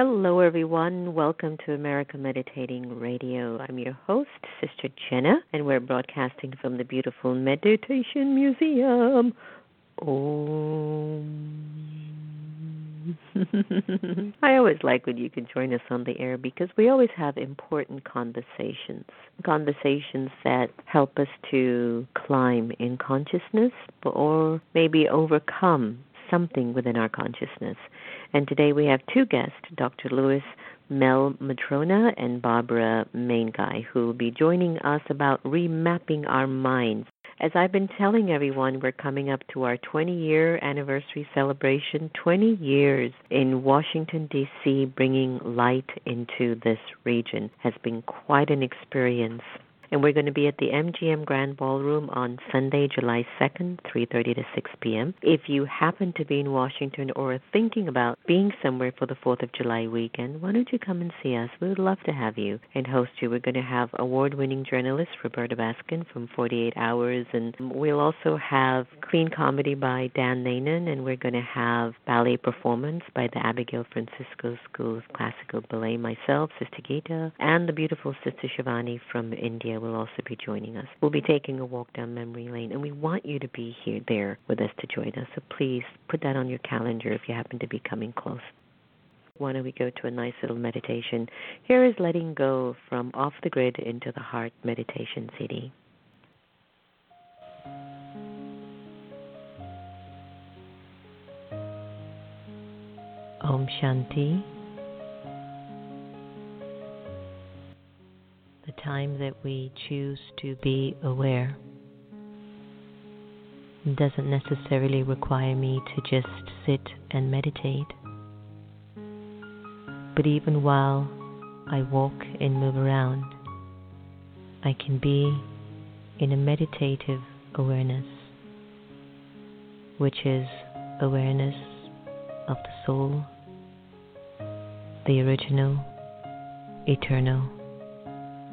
Hello, everyone. Welcome to America Meditating Radio. I'm your host, Sister Jenna, and we're broadcasting from the beautiful Meditation Museum. Om. I always like when you can join us on the air because we always have important conversations. Conversations that help us to climb in consciousness or maybe overcome something within our consciousness. And today we have two guests, Dr. Lewis Mehl-Madrona and Barbara Mainguy, who will be joining us about remapping our minds. As I've been telling everyone, we're coming up to our 20 year anniversary celebration. 20 years in Washington, D.C., bringing light into this region has been quite an experience and we're going to be at the MGM Grand Ballroom on Sunday, July 2nd, 3:30 to 6 p.m. If you happen to be in Washington or are thinking about being somewhere for the 4th of July weekend, why don't you come and see us? We would love to have you and host you. We're going to have award-winning journalist Roberta Baskin from 48 Hours, and we'll also have Clean Comedy by Dan Nainan, and we're going to have ballet performance by the Abigail Francisco School of Classical Ballet, myself, Sister Gita, and the beautiful Sister Shivani from India will also be joining us. We'll be taking a walk down memory lane, and we want you to be here there with us to join us. So please put that on your calendar if you happen to be coming close. Why don't we go to a nice little meditation? Here is Letting Go from Off the Grid into the Heart Meditation CD. Om Shanti. Time that we choose to be aware. It doesn't necessarily require me to just sit and meditate. But even while I walk and move around, I can be in a meditative awareness, which is awareness of the soul, the original, eternal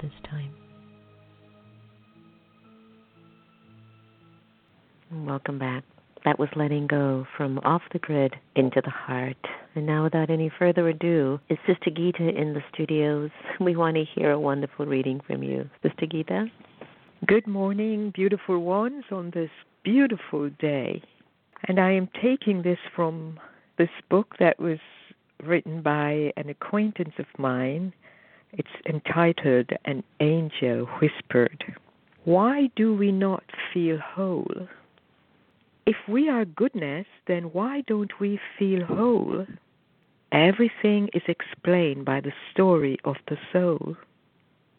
This time. Welcome back. That was letting go from off the grid into the heart. And now, without any further ado, is Sister Gita in the studios? We want to hear a wonderful reading from you. Sister Gita? Good morning, beautiful ones, on this beautiful day. And I am taking this from this book that was written by an acquaintance of mine. It's entitled An Angel Whispered. Why do we not feel whole? If we are goodness, then why don't we feel whole? Everything is explained by the story of the soul.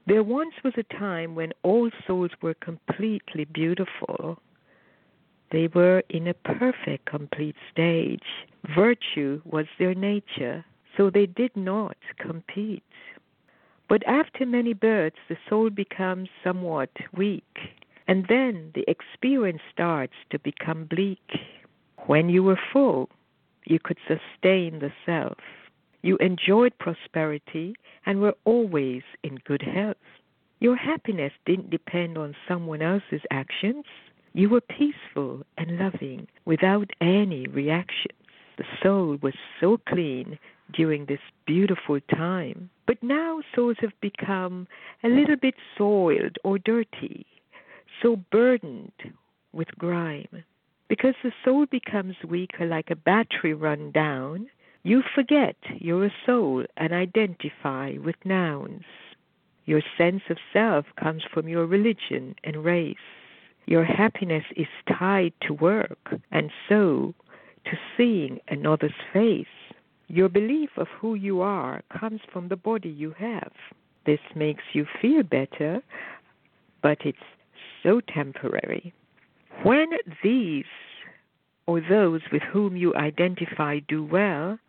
There once was a time when all souls were completely beautiful. They were in a perfect, complete stage. Virtue was their nature, so they did not compete. But after many births, the soul becomes somewhat weak and then the experience starts to become bleak. When you were full, you could sustain the self. You enjoyed prosperity and were always in good health. Your happiness didn't depend on someone else's actions. You were peaceful and loving without any reactions. The soul was so clean during this beautiful time. But now souls have become a little bit soiled or dirty so burdened with grime. Because the soul becomes weaker like a battery run down, you forget you're a soul and identify with nouns. Your sense of self comes from your religion and race. Your happiness is tied to work and so to seeing another's face. Your belief of who you are comes from the body you have. This makes you feel better, but it's so temporary. When these or those with whom you identify do well,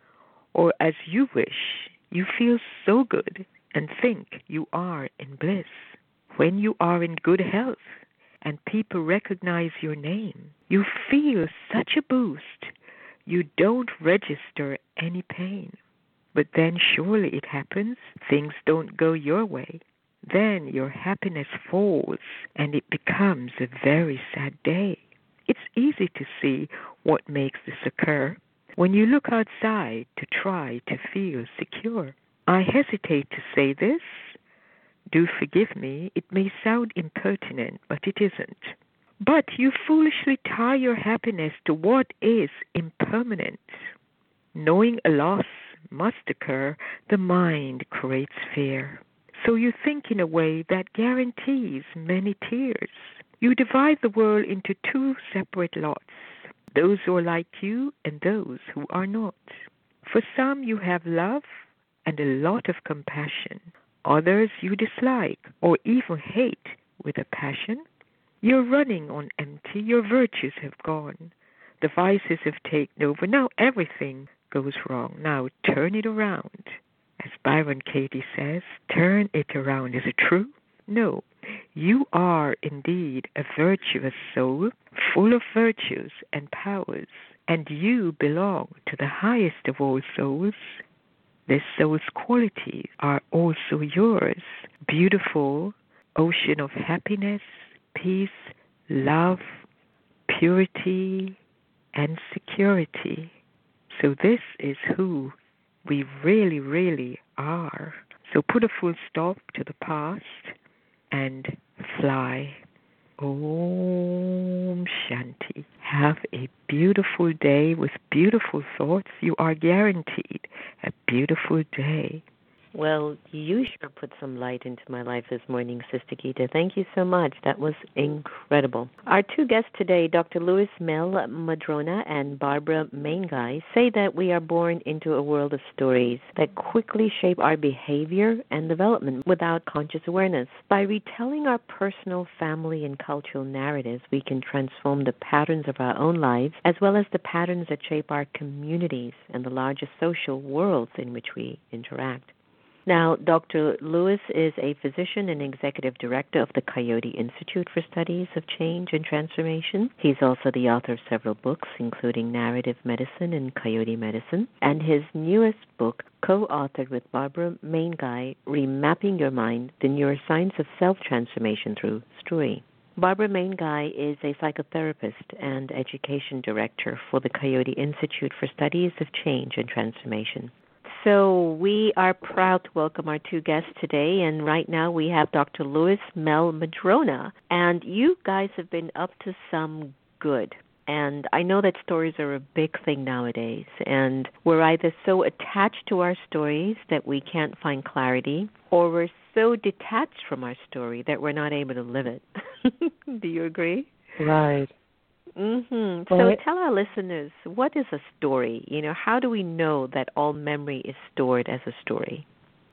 or as you wish, you feel so good and think you are in bliss. When you are in good health and people recognize your name, you feel such a boost, you don't register any pain. But then surely it happens, things don't go your way then your happiness falls and it becomes a very sad day. It's easy to see what makes this occur when you look outside to try to feel secure. I hesitate to say this. Do forgive me, it may sound impertinent, but it isn't. But you foolishly tie your happiness to what is impermanent. Knowing a loss must occur, the mind creates fear. So you think in a way that guarantees many tears. You divide the world into two separate lots those who are like you and those who are not. For some, you have love and a lot of compassion. Others you dislike or even hate with a passion. You're running on empty, your virtues have gone. The vices have taken over. Now everything goes wrong. Now turn it around. As Byron Katie says, turn it around. Is it true? No. You are indeed a virtuous soul, full of virtues and powers, and you belong to the highest of all souls. This soul's qualities are also yours. Beautiful ocean of happiness, peace, love, purity, and security. So, this is who we really, really are. So, put a full stop to the past and fly. Om Shanti. Have a beautiful day with beautiful thoughts. You are guaranteed a beautiful day. Well, you sure put some light into my life this morning, Sister Gita. Thank you so much. That was incredible. Our two guests today, Dr. Louis Mel Madrona and Barbara Mainguy, say that we are born into a world of stories that quickly shape our behavior and development without conscious awareness. By retelling our personal, family, and cultural narratives, we can transform the patterns of our own lives as well as the patterns that shape our communities and the larger social worlds in which we interact. Now, Dr. Lewis is a physician and executive director of the Coyote Institute for Studies of Change and Transformation. He's also the author of several books, including Narrative Medicine and Coyote Medicine, and his newest book, co authored with Barbara Mainguy, Remapping Your Mind The Neuroscience of Self Transformation Through Story. Barbara Mainguy is a psychotherapist and education director for the Coyote Institute for Studies of Change and Transformation. So we are proud to welcome our two guests today, and right now we have Dr. Louis Mel Madrona, and you guys have been up to some good. And I know that stories are a big thing nowadays, and we're either so attached to our stories that we can't find clarity, or we're so detached from our story that we're not able to live it. Do you agree? Right. Mhm. So well, tell our listeners what is a story? You know, how do we know that all memory is stored as a story?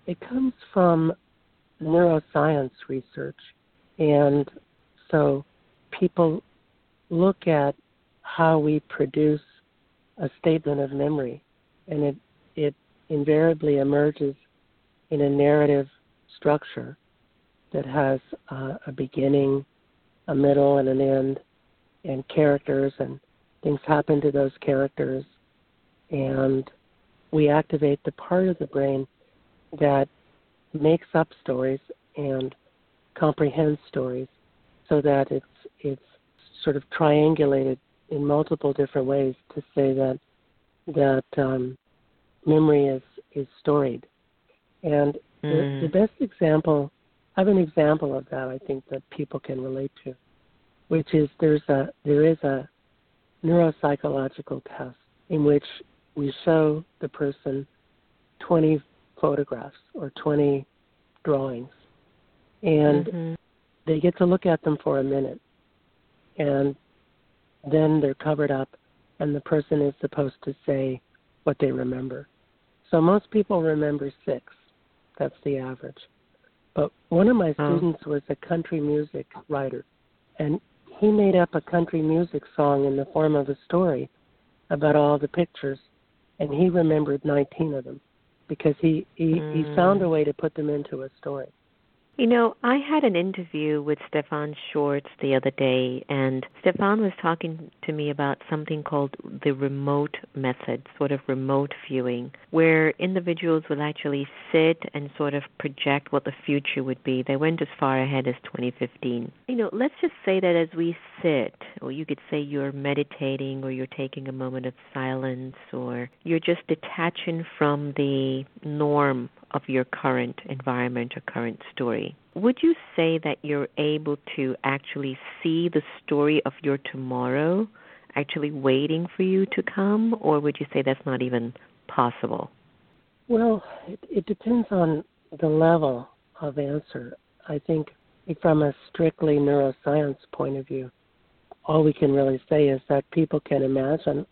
It comes from neuroscience research. And so people look at how we produce a statement of memory and it it invariably emerges in a narrative structure that has uh, a beginning, a middle, and an end and characters and things happen to those characters. And we activate the part of the brain that makes up stories and comprehends stories so that it's it's sort of triangulated in multiple different ways to say that that um, memory is is storied. And mm. the, the best example I have an example of that I think that people can relate to which is there's a there is a neuropsychological test in which we show the person 20 photographs or 20 drawings. And mm-hmm. they get to look at them for a minute. And then they're covered up and the person is supposed to say what they remember. So most people remember six. That's the average. But one of my oh. students was a country music writer and he made up a country music song in the form of a story about all the pictures, and he remembered 19 of them because he he, mm. he found a way to put them into a story. You know, I had an interview with Stephan Schwartz the other day, and Stephan was talking to me about something called the remote method, sort of remote viewing, where individuals will actually sit and sort of project what the future would be. They went as far ahead as 2015. You know, let's just say that as we sit, or you could say you're meditating, or you're taking a moment of silence, or you're just detaching from the norm of your current environment or current story. Would you say that you're able to actually see the story of your tomorrow actually waiting for you to come, or would you say that's not even possible? Well, it, it depends on the level of answer. I think from a strictly neuroscience point of view, all we can really say is that people can imagine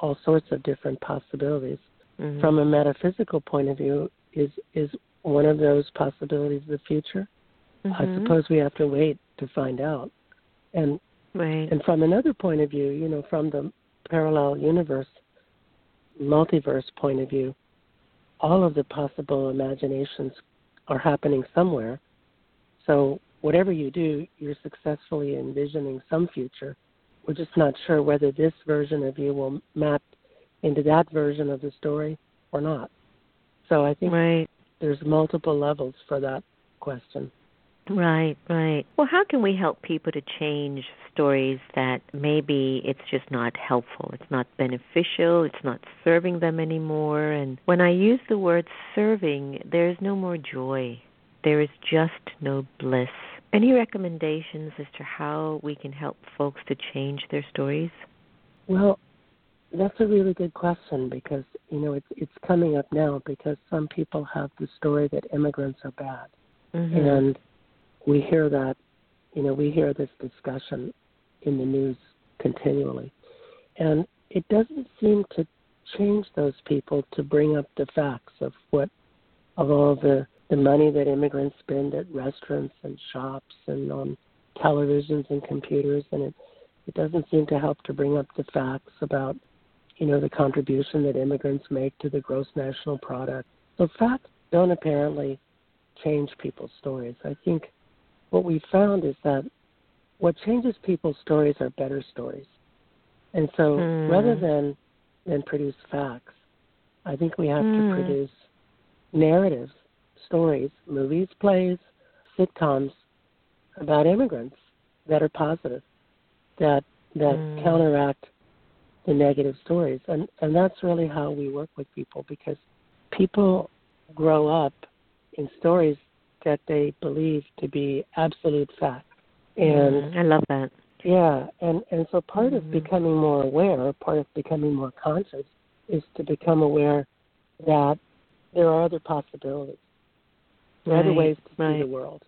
all sorts of different possibilities. Mm-hmm. From a metaphysical point of view, is is one of those possibilities of the future. Mm-hmm. I suppose we have to wait to find out. And right. and from another point of view, you know, from the parallel universe, multiverse point of view, all of the possible imaginations are happening somewhere. So whatever you do, you're successfully envisioning some future. We're just not sure whether this version of you will map into that version of the story or not. So I think right. there's multiple levels for that question. Right, right. Well, how can we help people to change stories that maybe it's just not helpful, it's not beneficial, it's not serving them anymore? And when I use the word serving, there's no more joy. There is just no bliss. Any recommendations as to how we can help folks to change their stories? Well, that's a really good question because you know it's it's coming up now because some people have the story that immigrants are bad, mm-hmm. and we hear that, you know, we hear this discussion in the news continually. And it doesn't seem to change those people to bring up the facts of what of all the the money that immigrants spend at restaurants and shops and on televisions and computers and it it doesn't seem to help to bring up the facts about you know the contribution that immigrants make to the gross national product so facts don't apparently change people's stories i think what we found is that what changes people's stories are better stories. And so mm. rather than than produce facts, I think we have mm. to produce narratives, stories, movies, plays, sitcoms about immigrants that are positive, that that mm. counteract the negative stories. And and that's really how we work with people because people grow up in stories that they believe to be absolute fact. And mm, I love that. Yeah, and and so part mm-hmm. of becoming more aware, part of becoming more conscious, is to become aware that there are other possibilities, there right, are other ways to right. see the world.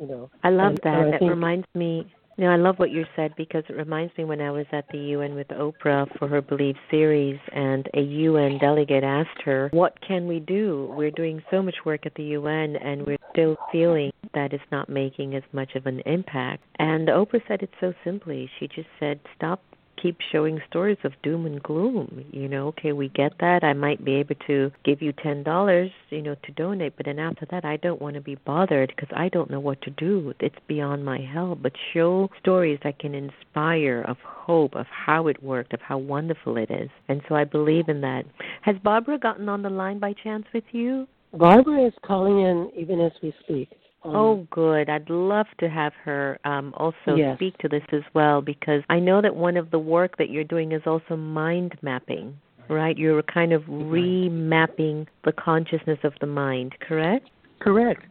You know, I love and, that. And it think, reminds me know, I love what you said because it reminds me when I was at the UN with Oprah for her Believe series, and a UN delegate asked her, What can we do? We're doing so much work at the UN, and we're still feeling that it's not making as much of an impact. And Oprah said it so simply. She just said, Stop keep showing stories of doom and gloom. You know, okay, we get that. I might be able to give you ten dollars, you know, to donate, but then after that, I don't want to be bothered because I don't know what to do. It's beyond my help. But show stories that can inspire of hope, of how it worked, of how wonderful it is. And so I believe in that. Has Barbara gotten on the line by chance with you? Barbara is calling in even as we speak. Um, oh, good. I'd love to have her um, also yes. speak to this as well because I know that one of the work that you're doing is also mind mapping, right? You're kind of remapping the consciousness of the mind, correct? Correct.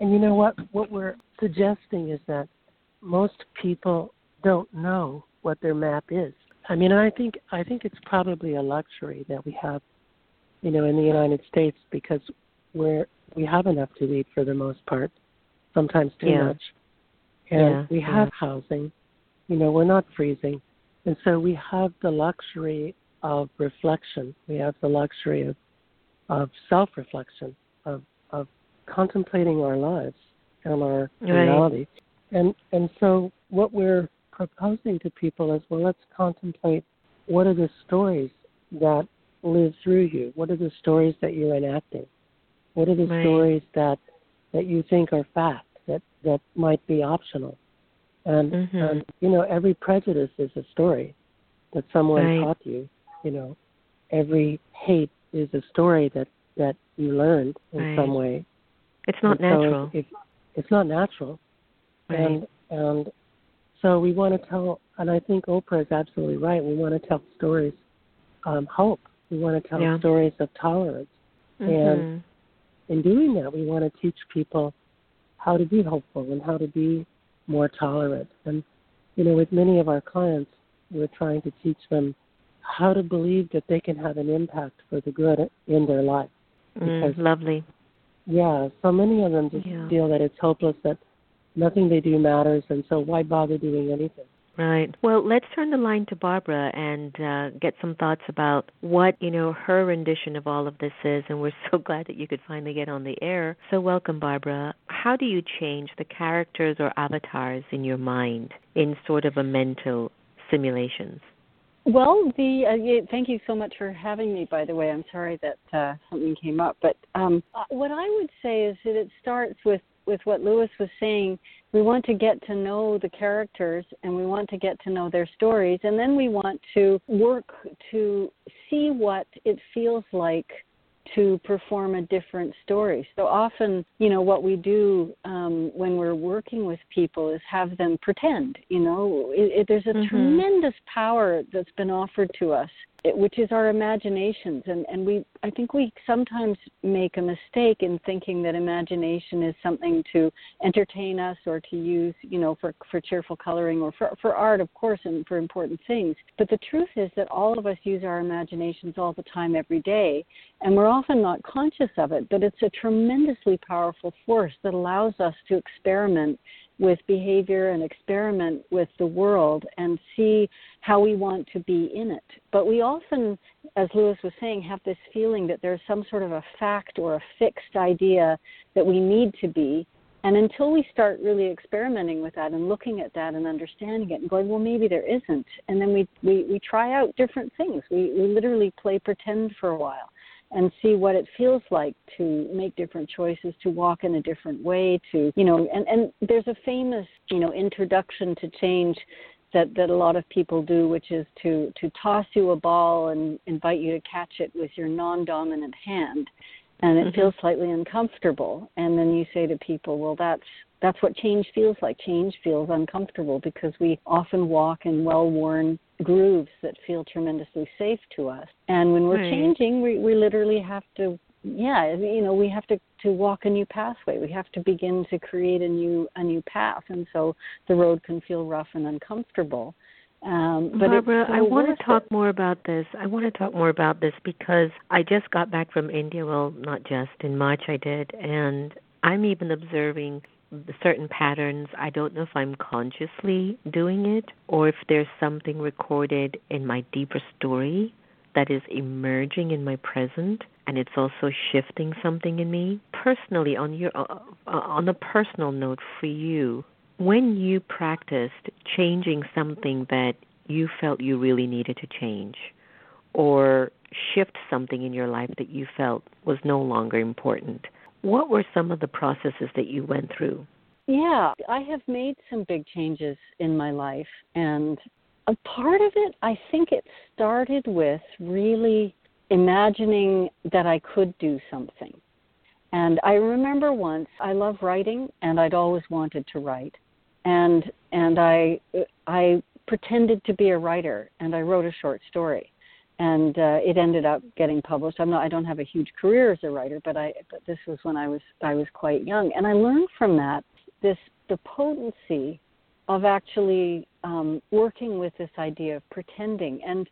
And you know what? What we're suggesting is that most people don't know what their map is. I mean, I think I think it's probably a luxury that we have, you know, in the United States because we're we have enough to eat for the most part sometimes too yeah. much. And yeah, we have yeah. housing. You know, we're not freezing. And so we have the luxury of reflection. We have the luxury of of self reflection, of of contemplating our lives and our right. reality. And and so what we're proposing to people is well let's contemplate what are the stories that live through you? What are the stories that you're enacting? What are the right. stories that that you think are fact that that might be optional and mm-hmm. and you know every prejudice is a story that someone right. taught you you know every hate is a story that that you learned in right. some way it's not and natural so if, if, it's not natural right. and and so we want to tell and i think oprah is absolutely right we want to tell stories um hope we want to tell yeah. stories of tolerance mm-hmm. and in doing that, we want to teach people how to be hopeful and how to be more tolerant. And, you know, with many of our clients, we're trying to teach them how to believe that they can have an impact for the good in their life. Mm, lovely. Yeah, so many of them just yeah. feel that it's hopeless, that nothing they do matters, and so why bother doing anything? Right. Well, let's turn the line to Barbara and uh, get some thoughts about what you know her rendition of all of this is. And we're so glad that you could finally get on the air. So, welcome, Barbara. How do you change the characters or avatars in your mind in sort of a mental simulations? Well, the uh, yeah, thank you so much for having me. By the way, I'm sorry that uh, something came up, but um, uh, what I would say is that it starts with with what Lewis was saying. We want to get to know the characters, and we want to get to know their stories, and then we want to work to see what it feels like to perform a different story. So often, you know, what we do um, when we're working with people is have them pretend. You know, it, it, there's a mm-hmm. tremendous power that's been offered to us which is our imaginations. And and we i think we sometimes make a mistake in thinking that imagination is something to entertain us or to use you know for for cheerful coloring or for for art of course and for important things. But the truth is that all of us use our imaginations all the time every day and we're often not conscious of it. But it's a tremendously powerful force that allows us to experiment with behavior and experiment with the world and see how we want to be in it. But we often, as Lewis was saying, have this feeling that there's some sort of a fact or a fixed idea that we need to be. And until we start really experimenting with that and looking at that and understanding it and going, well, maybe there isn't, and then we we, we try out different things. We we literally play pretend for a while and see what it feels like to make different choices, to walk in a different way, to you know, and and there's a famous you know introduction to change that that a lot of people do, which is to to toss you a ball and invite you to catch it with your non-dominant hand, and it mm-hmm. feels slightly uncomfortable, and then you say to people, well, that's that's what change feels like. Change feels uncomfortable because we often walk in well-worn grooves that feel tremendously safe to us. And when we're right. changing, we, we literally have to, yeah, you know, we have to, to walk a new pathway. We have to begin to create a new a new path, and so the road can feel rough and uncomfortable. Um, but Barbara, so I want to talk it. more about this. I want to talk more about this because I just got back from India. Well, not just in March, I did, and I'm even observing certain patterns. I don't know if I'm consciously doing it or if there's something recorded in my deeper story that is emerging in my present and it's also shifting something in me personally on your uh, uh, on a personal note for you when you practiced changing something that you felt you really needed to change or shift something in your life that you felt was no longer important what were some of the processes that you went through? Yeah, I have made some big changes in my life. And a part of it, I think it started with really imagining that I could do something. And I remember once I love writing and I'd always wanted to write. And and I I pretended to be a writer and I wrote a short story and uh, it ended up getting published. I'm not I don't have a huge career as a writer, but I but this was when I was I was quite young, and I learned from that this the potency of actually um, working with this idea of pretending. And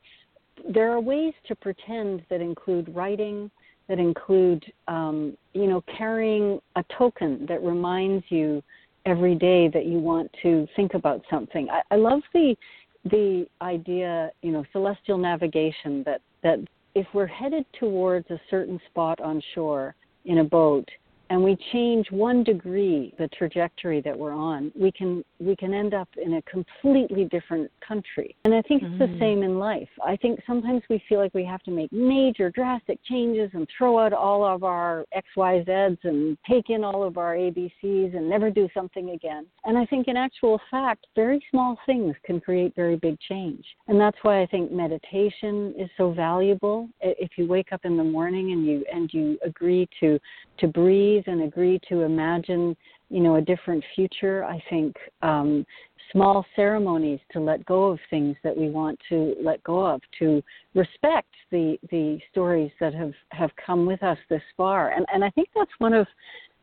there are ways to pretend that include writing, that include um, you know carrying a token that reminds you every day that you want to think about something. I, I love the the idea, you know, celestial navigation that that if we're headed towards a certain spot on shore in a boat, and we change one degree the trajectory that we're on, we can we can end up in a completely different country. And I think mm-hmm. it's the mm. same in life. I think sometimes we feel like we have to make major drastic changes and throw out all of our XYZs and take in all of our ABCs and never do something again. And I think in actual fact, very small things can create very big change. And that's why I think meditation is so valuable. If you wake up in the morning and you and you agree to to breathe and agree to imagine, you know, a different future. I think um, small ceremonies to let go of things that we want to let go of, to respect the the stories that have have come with us this far. And and I think that's one of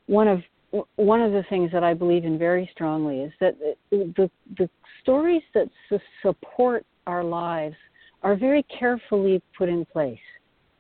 one of one of the things that I believe in very strongly is that the the stories that su- support our lives are very carefully put in place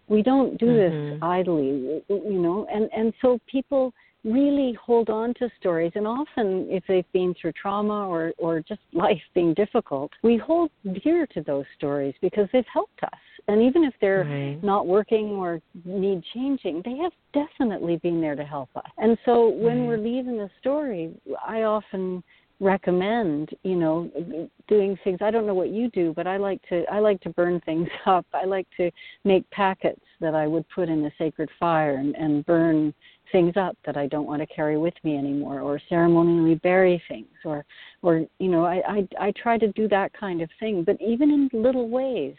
we don't do mm-hmm. this idly you know and and so people really hold on to stories and often if they've been through trauma or or just life being difficult we hold dear to those stories because they've helped us and even if they're right. not working or need changing they have definitely been there to help us and so when right. we're leaving the story i often recommend you know doing things. I don't know what you do but i like to i like to burn things up. I like to make packets that i would put in a sacred fire and, and burn things up that i don't want to carry with me anymore or ceremonially bury things or or you know i i, I try to do that kind of thing. But even in little ways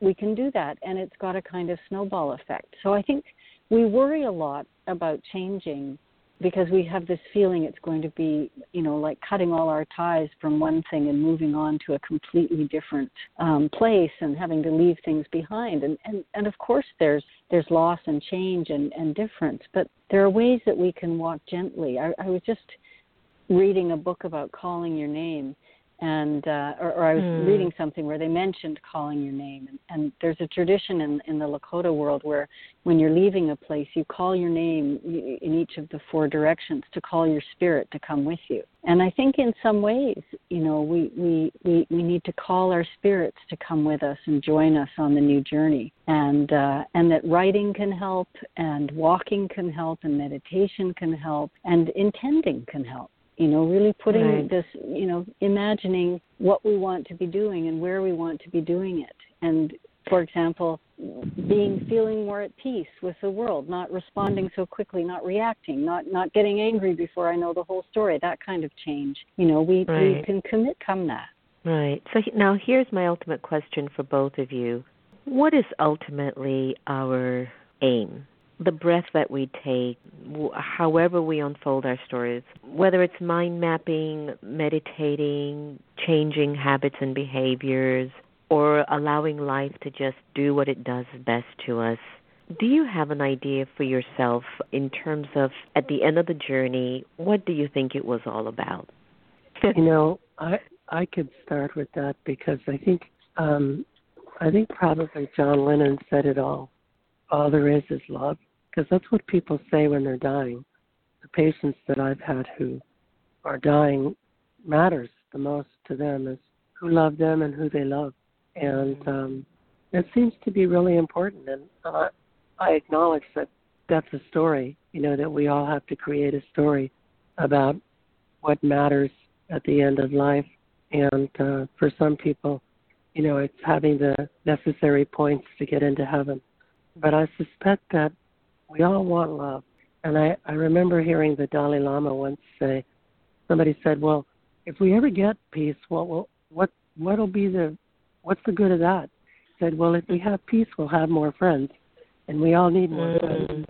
we can do that and it's got a kind of snowball effect. So i think we worry a lot about changing because we have this feeling it's going to be, you know, like cutting all our ties from one thing and moving on to a completely different um, place and having to leave things behind. And, and and of course, there's there's loss and change and and difference, but there are ways that we can walk gently. I, I was just reading a book about calling your name and uh, or, or I was mm. reading something where they mentioned calling your name, and, and there's a tradition in in the Lakota world where when you're leaving a place, you call your name in each of the four directions to call your spirit to come with you. And I think in some ways, you know, we we we, we need to call our spirits to come with us and join us on the new journey, and uh, and that writing can help, and walking can help, and meditation can help, and intending can help you know really putting right. this you know imagining what we want to be doing and where we want to be doing it. And for example being feeling more at peace with the world not responding so quickly not reacting not not getting angry before i know the whole story that kind of change. You know we right. we can commit come that. Right. So now here's my ultimate question for both of you. What is ultimately our aim the breath that we take, however we unfold our stories, whether it's mind mapping, meditating, changing habits and behaviors, or allowing life to just do what it does best to us. Do you have an idea for yourself in terms of at the end of the journey, what do you think it was all about? you know, I I could start with that because I think um I think probably John Lennon said it all. All there is is love because that's what people say when they're dying. The patients that I've had who are dying matters the most to them is who love them and who they love, and um, it seems to be really important. And uh, I acknowledge that that's a story. You know that we all have to create a story about what matters at the end of life, and uh, for some people, you know, it's having the necessary points to get into heaven. But I suspect that we all want love. And I, I remember hearing the Dalai Lama once say, somebody said, well, if we ever get peace, what will, what, what'll be the, what's the good of that? He said, well, if we have peace, we'll have more friends, and we all need more mm. friends.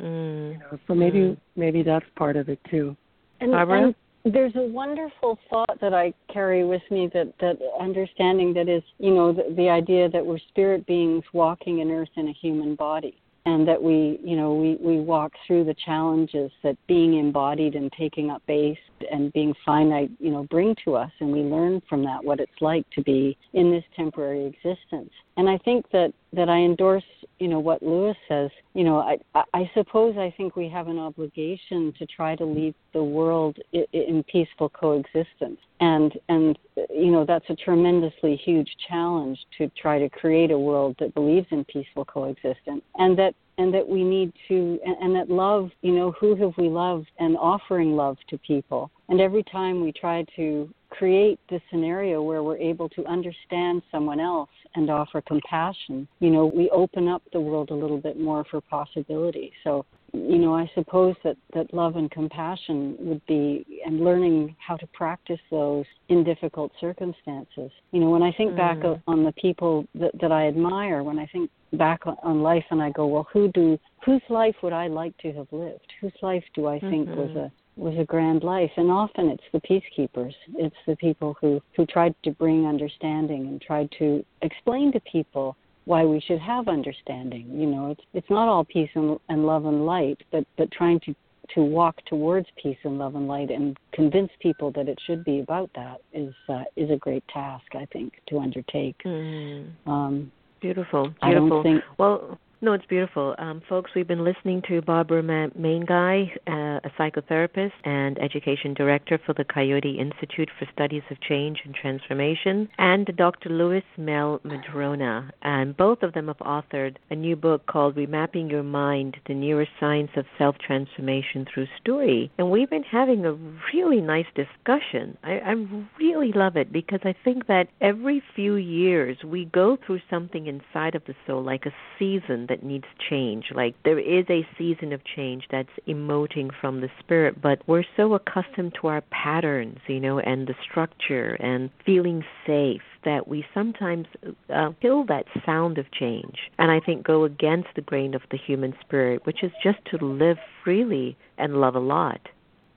Mm. You know, so maybe, mm. maybe that's part of it too. And, Barbara? and there's a wonderful thought that I carry with me that that understanding that is, you know, the, the idea that we're spirit beings walking in earth in a human body and that we you know we we walk through the challenges that being embodied and taking up base and being finite you know bring to us and we learn from that what it's like to be in this temporary existence. And i think that that i endorse you know what lewis says. You know i i suppose i think we have an obligation to try to leave the world in peaceful coexistence. And and you know that's a tremendously huge challenge to try to create a world that believes in peaceful coexistence and that and that we need to and, and that love you know who have we loved and offering love to people. And every time we try to create this scenario where we're able to understand someone else and offer compassion you know we open up the world a little bit more for possibility so you know, I suppose that, that love and compassion would be, and learning how to practice those in difficult circumstances. You know, when I think mm. back on the people that, that I admire, when I think back on life and I go, well, who do, whose life would I like to have lived? Whose life do I think mm-hmm. was a was a grand life and often it's the peacekeepers it's the people who who tried to bring understanding and tried to explain to people why we should have understanding. You know, it's it's not all peace and, and love and light, but but trying to to walk towards peace and love and light and convince people that it should be about that is uh, is a great task, I think, to undertake. Mm. Um, beautiful, beautiful. I don't think, well, No, it's beautiful. Um, folks, we've been listening to Barbara Mainguy, uh, a psychotherapist and education director for the Coyote Institute for Studies of Change and Transformation, and Dr. Louis Mel Madrona. And both of them have authored a new book called Remapping Your Mind The Neuroscience of Self Transformation Through Story. And we've been having a really nice discussion. I, I really love it because I think that every few years we go through something inside of the soul, like a season that needs change. Like there is a season of change that's emoting from the spirit, but we're so accustomed to our patterns, you know, and the structure and feeling safe that we sometimes uh, kill that sound of change and I think go against the grain of the human spirit, which is just to live freely and love a lot.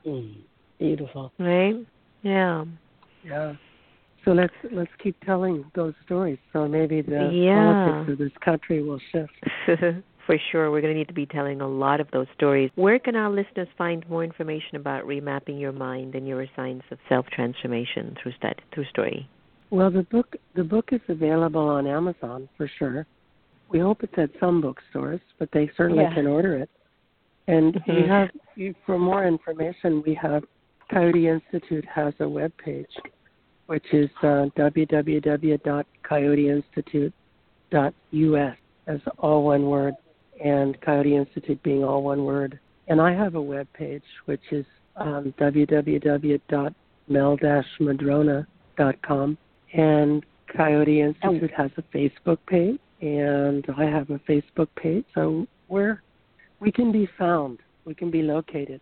Mm, beautiful. Right? Yeah. Yeah. So let's let's keep telling those stories. So maybe the yeah. politics of this country will shift. For sure, we're going to need to be telling a lot of those stories. Where can our listeners find more information about remapping your mind and your science of self transformation through that through story? Well, the book the book is available on Amazon for sure. We hope it's at some bookstores, but they certainly yeah. can order it. And mm-hmm. we have for more information, we have Coyote Institute has a web page which is uh, www.coyoteinstitute.us as all one word, and Coyote Institute being all one word. And I have a web page which is um, www.mehl-madrona.com, and Coyote Institute has a Facebook page, and I have a Facebook page. So we're we can be found, we can be located.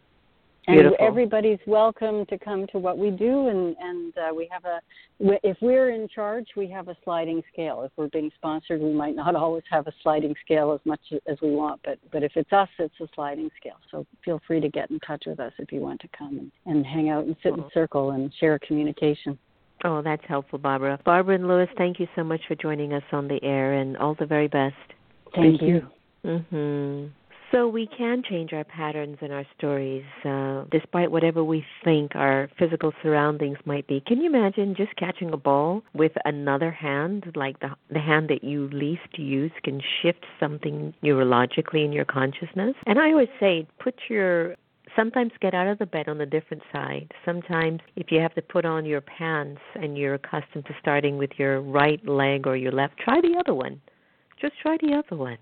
And everybody's welcome to come to what we do, and and uh, we have a. If we're in charge, we have a sliding scale. If we're being sponsored, we might not always have a sliding scale as much as we want, but but if it's us, it's a sliding scale. So feel free to get in touch with us if you want to come and, and hang out and sit in circle and share communication. Oh, that's helpful, Barbara. Barbara and Lewis, thank you so much for joining us on the air, and all the very best. Thank, thank you. you. Mhm. So we can change our patterns and our stories, uh, despite whatever we think our physical surroundings might be. Can you imagine just catching a ball with another hand, like the the hand that you least use, can shift something neurologically in your consciousness? And I always say, put your sometimes get out of the bed on the different side. Sometimes, if you have to put on your pants and you're accustomed to starting with your right leg or your left, try the other one. Just try the other one.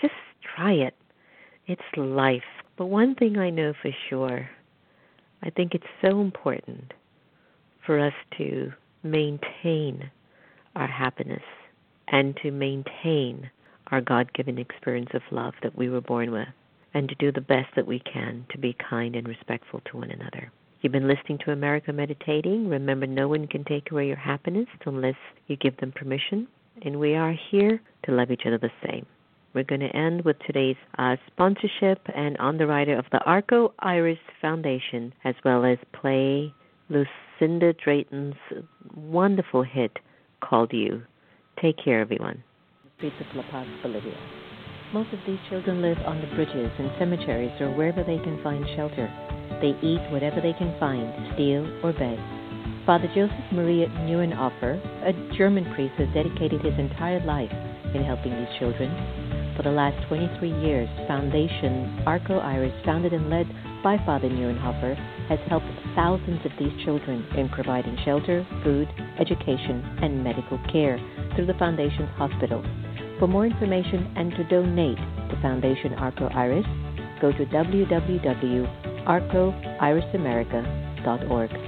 Just try it. It's life. But one thing I know for sure, I think it's so important for us to maintain our happiness and to maintain our God given experience of love that we were born with, and to do the best that we can to be kind and respectful to one another. You've been listening to America Meditating. Remember, no one can take away your happiness unless you give them permission, and we are here to love each other the same. We're going to end with today's uh, sponsorship and underwriter of the Arco Iris Foundation, as well as play Lucinda Drayton's wonderful hit called You. Take care, everyone. Streets of La Paz, Bolivia. Most of these children live on the bridges and cemeteries or wherever they can find shelter. They eat whatever they can find, steal or beg. Father Joseph Maria Neuenhofer, a German priest, has dedicated his entire life in helping these children for the last 23 years, Foundation Arco Iris, founded and led by Father Neuenhofer, has helped thousands of these children in providing shelter, food, education, and medical care through the Foundation's hospital. For more information and to donate to Foundation Arco Iris, go to www.arcoirisamerica.org.